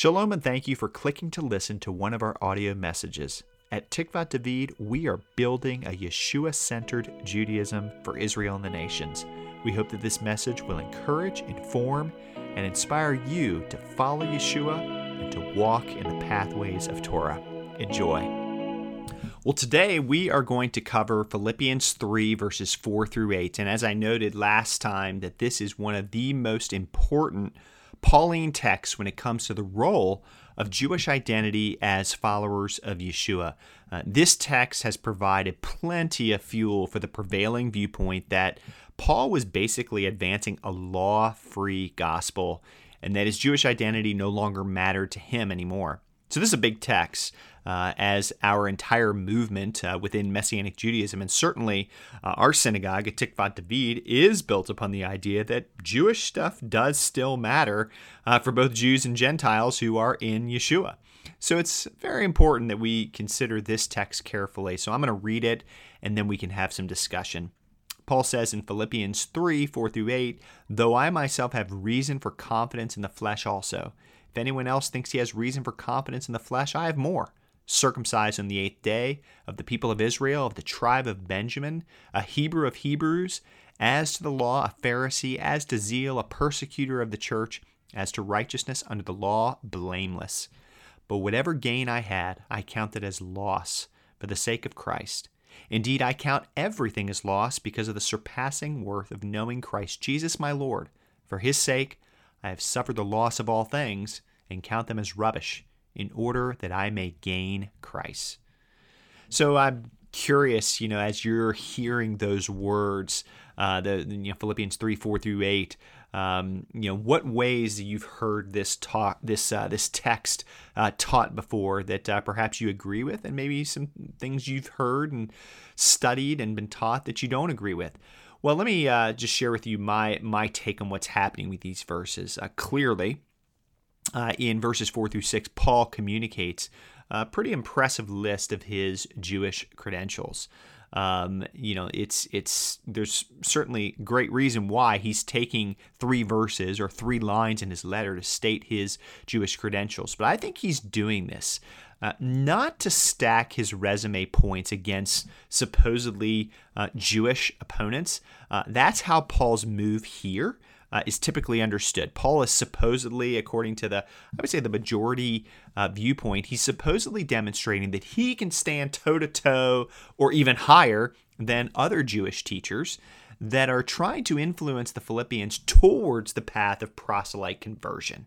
Shalom and thank you for clicking to listen to one of our audio messages. At Tikvat David, we are building a Yeshua centered Judaism for Israel and the nations. We hope that this message will encourage, inform, and inspire you to follow Yeshua and to walk in the pathways of Torah. Enjoy. Well, today we are going to cover Philippians 3, verses 4 through 8. And as I noted last time, that this is one of the most important Pauline texts when it comes to the role of Jewish identity as followers of Yeshua. Uh, this text has provided plenty of fuel for the prevailing viewpoint that Paul was basically advancing a law free gospel and that his Jewish identity no longer mattered to him anymore. So, this is a big text uh, as our entire movement uh, within Messianic Judaism, and certainly uh, our synagogue at Tikvat David is built upon the idea that Jewish stuff does still matter uh, for both Jews and Gentiles who are in Yeshua. So, it's very important that we consider this text carefully. So, I'm going to read it and then we can have some discussion. Paul says in Philippians 3 4 through 8, Though I myself have reason for confidence in the flesh also, if anyone else thinks he has reason for confidence in the flesh, I have more. Circumcised on the eighth day, of the people of Israel, of the tribe of Benjamin, a Hebrew of Hebrews, as to the law, a Pharisee, as to zeal, a persecutor of the church, as to righteousness under the law, blameless. But whatever gain I had, I counted as loss for the sake of Christ. Indeed, I count everything as loss because of the surpassing worth of knowing Christ Jesus my Lord. For his sake, I have suffered the loss of all things and count them as rubbish in order that I may gain Christ. So I'm curious, you know, as you're hearing those words, uh, the you know, Philippians three four through eight, um, you know, what ways you've heard this talk, this uh, this text uh, taught before that uh, perhaps you agree with, and maybe some things you've heard and studied and been taught that you don't agree with. Well, let me uh, just share with you my my take on what's happening with these verses. Uh, clearly, uh, in verses four through six, Paul communicates a pretty impressive list of his Jewish credentials. Um, you know, it's it's there's certainly great reason why he's taking three verses or three lines in his letter to state his Jewish credentials. But I think he's doing this uh, not to stack his resume points against supposedly uh, Jewish opponents. Uh, that's how Paul's move here uh, is typically understood. Paul is supposedly, according to the, I would say, the majority uh, viewpoint, he's supposedly demonstrating that he can stand toe to toe or even higher than other Jewish teachers that are trying to influence the Philippians towards the path of proselyte conversion.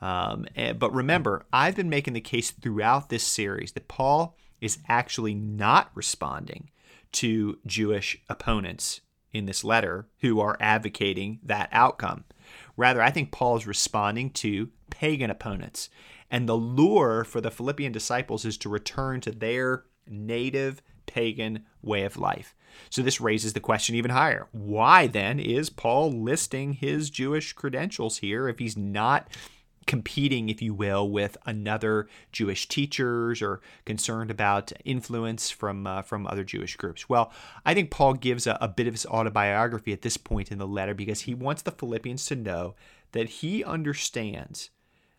Um, eh, but remember, I've been making the case throughout this series that Paul is actually not responding to Jewish opponents in this letter who are advocating that outcome. Rather, I think Paul is responding to pagan opponents. And the lure for the Philippian disciples is to return to their native pagan way of life. So this raises the question even higher. Why then is Paul listing his Jewish credentials here if he's not competing, if you will, with another Jewish teachers or concerned about influence from uh, from other Jewish groups. Well, I think Paul gives a, a bit of his autobiography at this point in the letter because he wants the Philippians to know that he understands,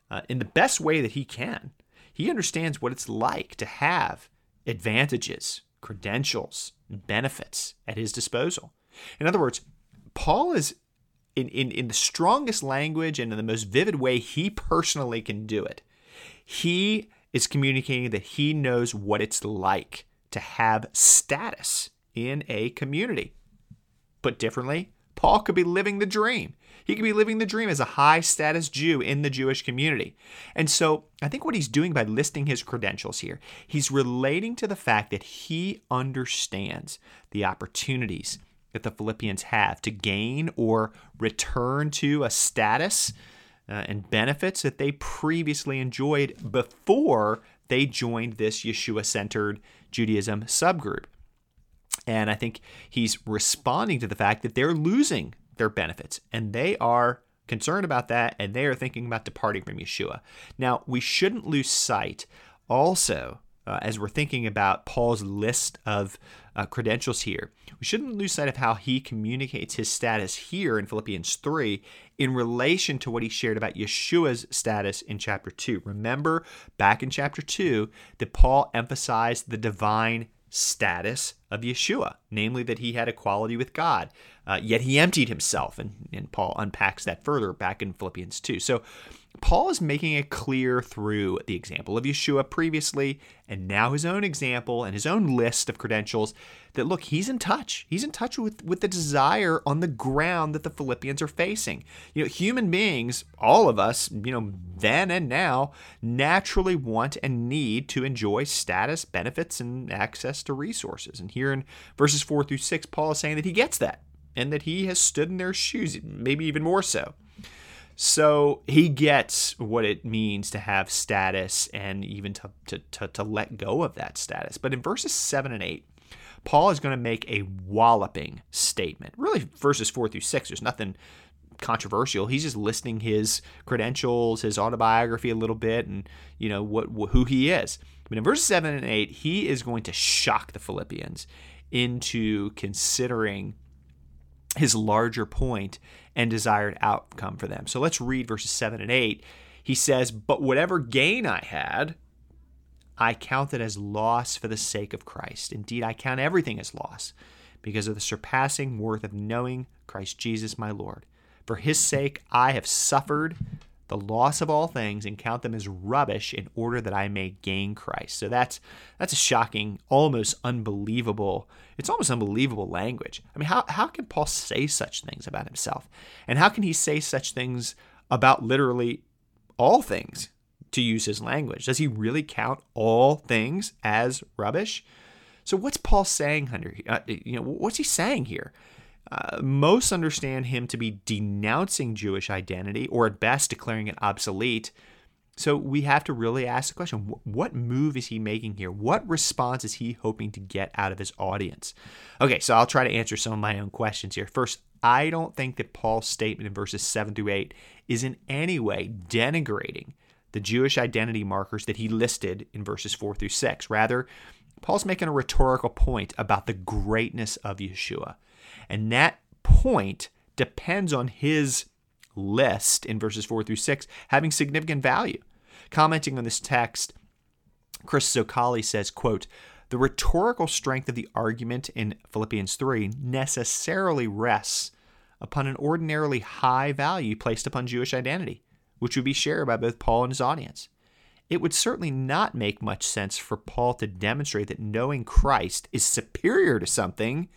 uh, in the best way that he can, he understands what it's like to have advantages, credentials, and benefits at his disposal. In other words, Paul is in, in, in the strongest language and in the most vivid way he personally can do it. He is communicating that he knows what it's like to have status in a community. Put differently, Paul could be living the dream. He could be living the dream as a high status Jew in the Jewish community. And so I think what he's doing by listing his credentials here, he's relating to the fact that he understands the opportunities that the Philippians have to gain or return to a status uh, and benefits that they previously enjoyed before they joined this Yeshua centered Judaism subgroup. And I think he's responding to the fact that they're losing their benefits and they are concerned about that and they are thinking about departing from Yeshua. Now, we shouldn't lose sight also uh, as we're thinking about Paul's list of uh, credentials here, we shouldn't lose sight of how he communicates his status here in Philippians 3 in relation to what he shared about Yeshua's status in chapter 2. Remember back in chapter 2 that Paul emphasized the divine status of Yeshua, namely that he had equality with God, uh, yet he emptied himself. And, and Paul unpacks that further back in Philippians 2. So Paul is making it clear through the example of Yeshua previously and now his own example and his own list of credentials that look, he's in touch. He's in touch with, with the desire on the ground that the Philippians are facing. You know, human beings, all of us, you know, then and now, naturally want and need to enjoy status, benefits, and access to resources. And here in verses 4 through 6, Paul is saying that he gets that and that he has stood in their shoes, maybe even more so. So he gets what it means to have status and even to, to, to, to, let go of that status. But in verses 7 and 8, Paul is going to make a walloping statement. Really, verses 4 through 6, there's nothing controversial. He's just listing his credentials, his autobiography a little bit, and you know what who he is. But in verses 7 and 8, he is going to shock the Philippians into considering his larger point and desired outcome for them. So let's read verses 7 and 8. He says, But whatever gain I had, I count it as loss for the sake of Christ. Indeed, I count everything as loss because of the surpassing worth of knowing Christ Jesus my Lord. For his sake, I have suffered the loss of all things and count them as rubbish in order that I may gain Christ. So that's that's a shocking, almost unbelievable. It's almost unbelievable language. I mean, how how can Paul say such things about himself? And how can he say such things about literally all things to use his language? Does he really count all things as rubbish? So what's Paul saying, Hunter? Uh, you know, what's he saying here? Uh, most understand him to be denouncing Jewish identity, or at best declaring it obsolete. So we have to really ask the question what move is he making here? What response is he hoping to get out of his audience? Okay, so I'll try to answer some of my own questions here. First, I don't think that Paul's statement in verses 7 through 8 is in any way denigrating the Jewish identity markers that he listed in verses 4 through 6. Rather, Paul's making a rhetorical point about the greatness of Yeshua. And that point depends on his list in verses 4 through 6 having significant value. Commenting on this text, Chris Zoccali says, quote, the rhetorical strength of the argument in Philippians 3 necessarily rests upon an ordinarily high value placed upon Jewish identity, which would be shared by both Paul and his audience. It would certainly not make much sense for Paul to demonstrate that knowing Christ is superior to something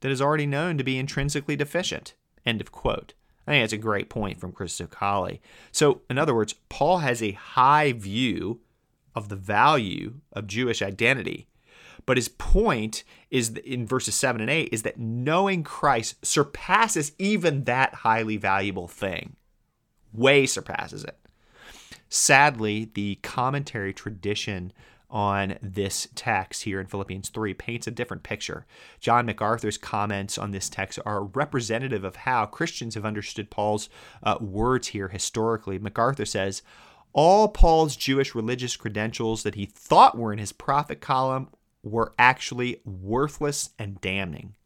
that is already known to be intrinsically deficient. End of quote. I think that's a great point from Chris Zoccali. So, in other words, Paul has a high view of the value of Jewish identity. But his point is in verses 7 and 8 is that knowing Christ surpasses even that highly valuable thing. Way surpasses it. Sadly, the commentary tradition on this text here in Philippians 3 paints a different picture. John MacArthur's comments on this text are representative of how Christians have understood Paul's uh, words here historically. MacArthur says, all Paul's Jewish religious credentials that he thought were in his profit column were actually worthless and damning.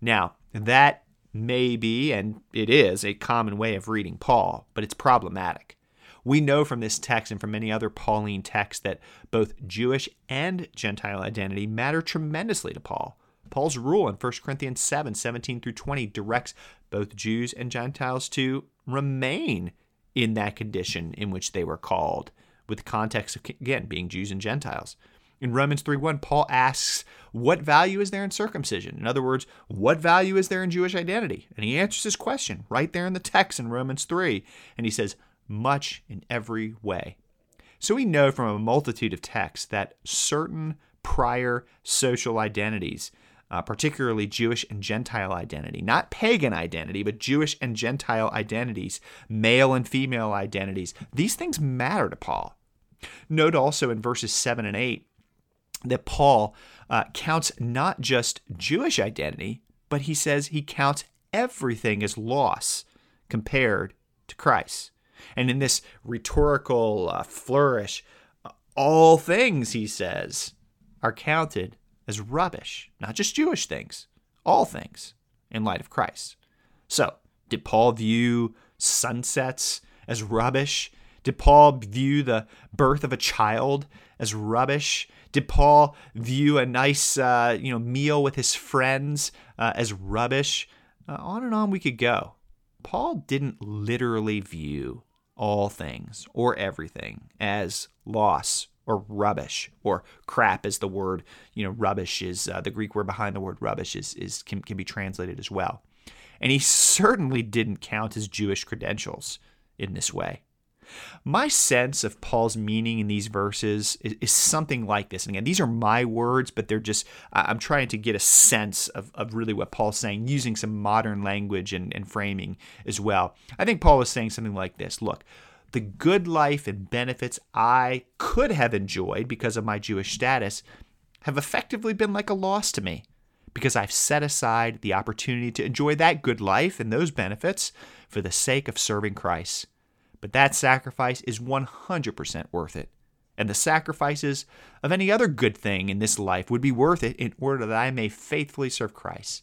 Now, that may be, and it is, a common way of reading Paul, but it's problematic. We know from this text and from many other Pauline texts that both Jewish and Gentile identity matter tremendously to Paul. Paul's rule in 1 Corinthians 7 17 through 20 directs both Jews and Gentiles to remain in that condition in which they were called, with context again, being Jews and Gentiles. In Romans 3 1, Paul asks, What value is there in circumcision? In other words, what value is there in Jewish identity? And he answers this question right there in the text in Romans 3. And he says, much in every way. So we know from a multitude of texts that certain prior social identities, uh, particularly Jewish and Gentile identity, not pagan identity, but Jewish and Gentile identities, male and female identities, these things matter to Paul. Note also in verses 7 and 8 that Paul uh, counts not just Jewish identity, but he says he counts everything as loss compared to Christ. And in this rhetorical uh, flourish, all things, he says, are counted as rubbish, not just Jewish things, all things in light of Christ. So, did Paul view sunsets as rubbish? Did Paul view the birth of a child as rubbish? Did Paul view a nice, uh, you know, meal with his friends uh, as rubbish? Uh, on and on we could go. Paul didn't literally view all things or everything as loss or rubbish or crap is the word you know rubbish is uh, the greek word behind the word rubbish is, is can, can be translated as well. And he certainly didn't count his jewish credentials in this way my sense of Paul's meaning in these verses is, is, something like this. And again, these are my words, but they're just, I'm trying to get a sense of, of really what Paul's saying using some modern language and, and framing as well. I think Paul was saying something like this Look, the good life and benefits I could have enjoyed because of my Jewish status have effectively been like a loss to me because I've set aside the opportunity to enjoy that good life and those benefits for the sake of serving Christ. But that sacrifice is 100% worth it. And the sacrifices of any other good thing in this life would be worth it in order that I may faithfully serve Christ.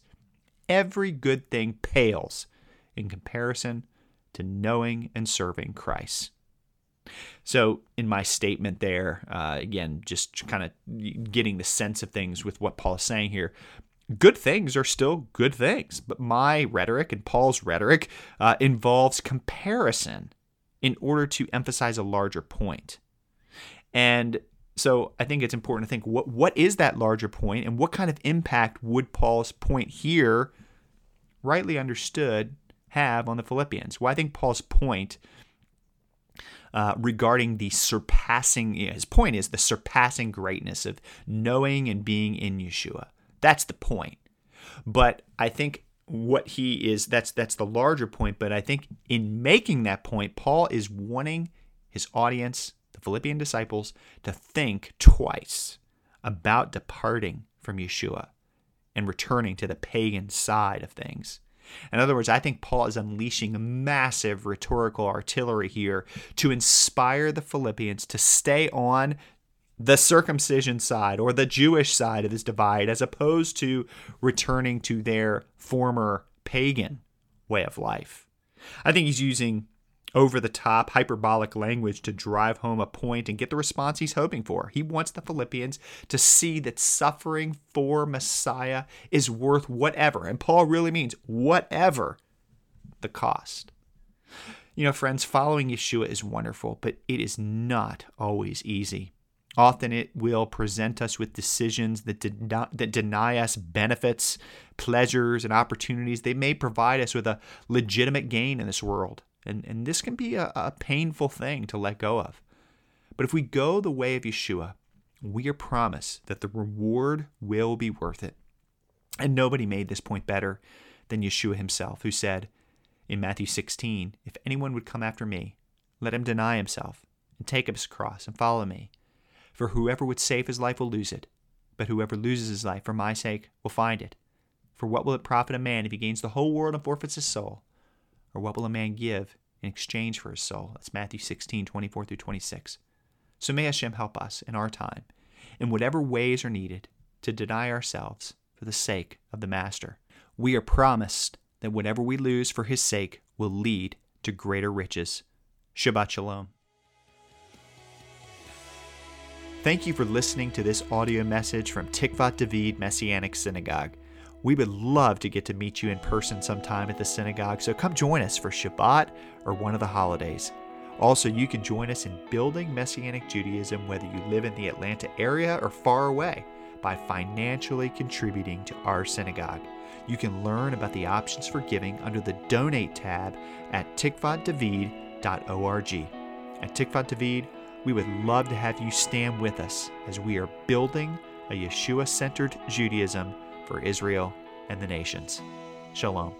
Every good thing pales in comparison to knowing and serving Christ. So, in my statement there, uh, again, just kind of getting the sense of things with what Paul is saying here, good things are still good things. But my rhetoric and Paul's rhetoric uh, involves comparison in order to emphasize a larger point. And so I think it's important to think what what is that larger point and what kind of impact would Paul's point here, rightly understood, have on the Philippians? Well, I think Paul's point uh, regarding the surpassing, his point is the surpassing greatness of knowing and being in Yeshua. That's the point. But I think what he is that's that's the larger point but i think in making that point paul is wanting his audience the philippian disciples to think twice about departing from yeshua and returning to the pagan side of things. In other words i think paul is unleashing massive rhetorical artillery here to inspire the philippians to stay on the circumcision side or the Jewish side of this divide, as opposed to returning to their former pagan way of life. I think he's using over the top hyperbolic language to drive home a point and get the response he's hoping for. He wants the Philippians to see that suffering for Messiah is worth whatever, and Paul really means whatever the cost. You know, friends, following Yeshua is wonderful, but it is not always easy. Often it will present us with decisions that, deny, that deny us benefits, pleasures, and opportunities. They may provide us with a legitimate gain in this world. And, and this can be a, a painful thing to let go of. But if we go the way of Yeshua, we are promised that the reward will be worth it. And nobody made this point better than Yeshua himself, who said in Matthew 16, If anyone would come after me, let him deny himself and take up his cross and follow me. For whoever would save his life will lose it, but whoever loses his life for my sake will find it. For what will it profit a man if he gains the whole world and forfeits his soul? Or what will a man give in exchange for his soul? That's Matthew 16, 24 through 26. So may Hashem help us in our time, in whatever ways are needed, to deny ourselves for the sake of the Master. We are promised that whatever we lose for his sake will lead to greater riches. Shabbat Shalom. Thank you for listening to this audio message from Tikvat David Messianic Synagogue. We would love to get to meet you in person sometime at the synagogue, so come join us for Shabbat or one of the holidays. Also, you can join us in building Messianic Judaism whether you live in the Atlanta area or far away by financially contributing to our synagogue. You can learn about the options for giving under the Donate tab at tikvatdavid.org. At Tikvat David, we would love to have you stand with us as we are building a Yeshua centered Judaism for Israel and the nations. Shalom.